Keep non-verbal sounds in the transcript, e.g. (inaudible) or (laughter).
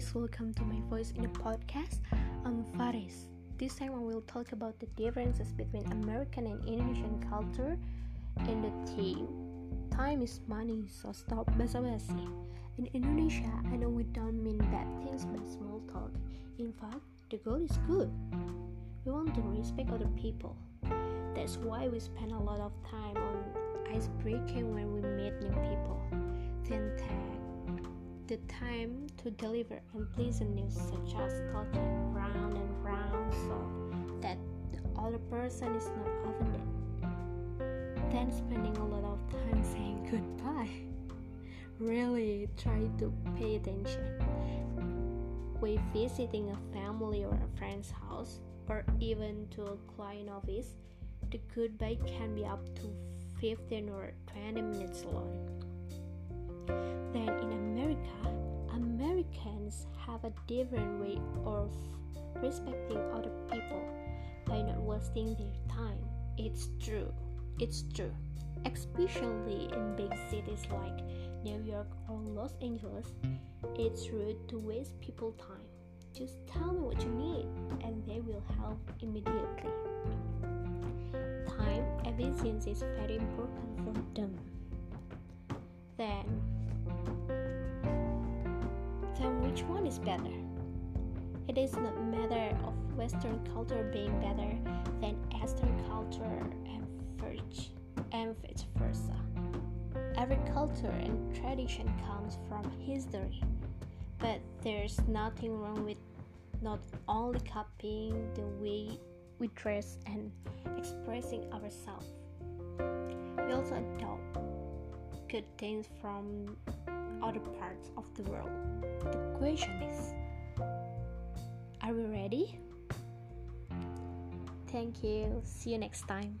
guys, welcome to my voice in a podcast. I'm Faris. This time I will talk about the differences between American and Indonesian culture and the theme. Time is money, so stop basa-basi. In Indonesia, I know we don't mean bad things by small talk. In fact, the goal is good. We want to respect other people. That's why we spend a lot of time on ice breaking when we meet new people. Then take the time to deliver unpleasant news such as talking round and round so that the other person is not offended. Then spending a lot of time saying (laughs) goodbye. Really try to pay attention. When visiting a family or a friend's house or even to a client office, the goodbye can be up to 15 or 20 minutes long. Have a different way of respecting other people by not wasting their time. It's true. It's true. Especially in big cities like New York or Los Angeles, it's rude to waste people time. Just tell me what you need and they will help immediately. Time efficiency is very important for them. Then which one is better? It is not matter of Western culture being better than Eastern culture and and vice versa. Every culture and tradition comes from history, but there's nothing wrong with not only copying the way we dress and expressing ourselves. We also adopt good things from other parts of the world. The question is Are we ready? Thank you. See you next time.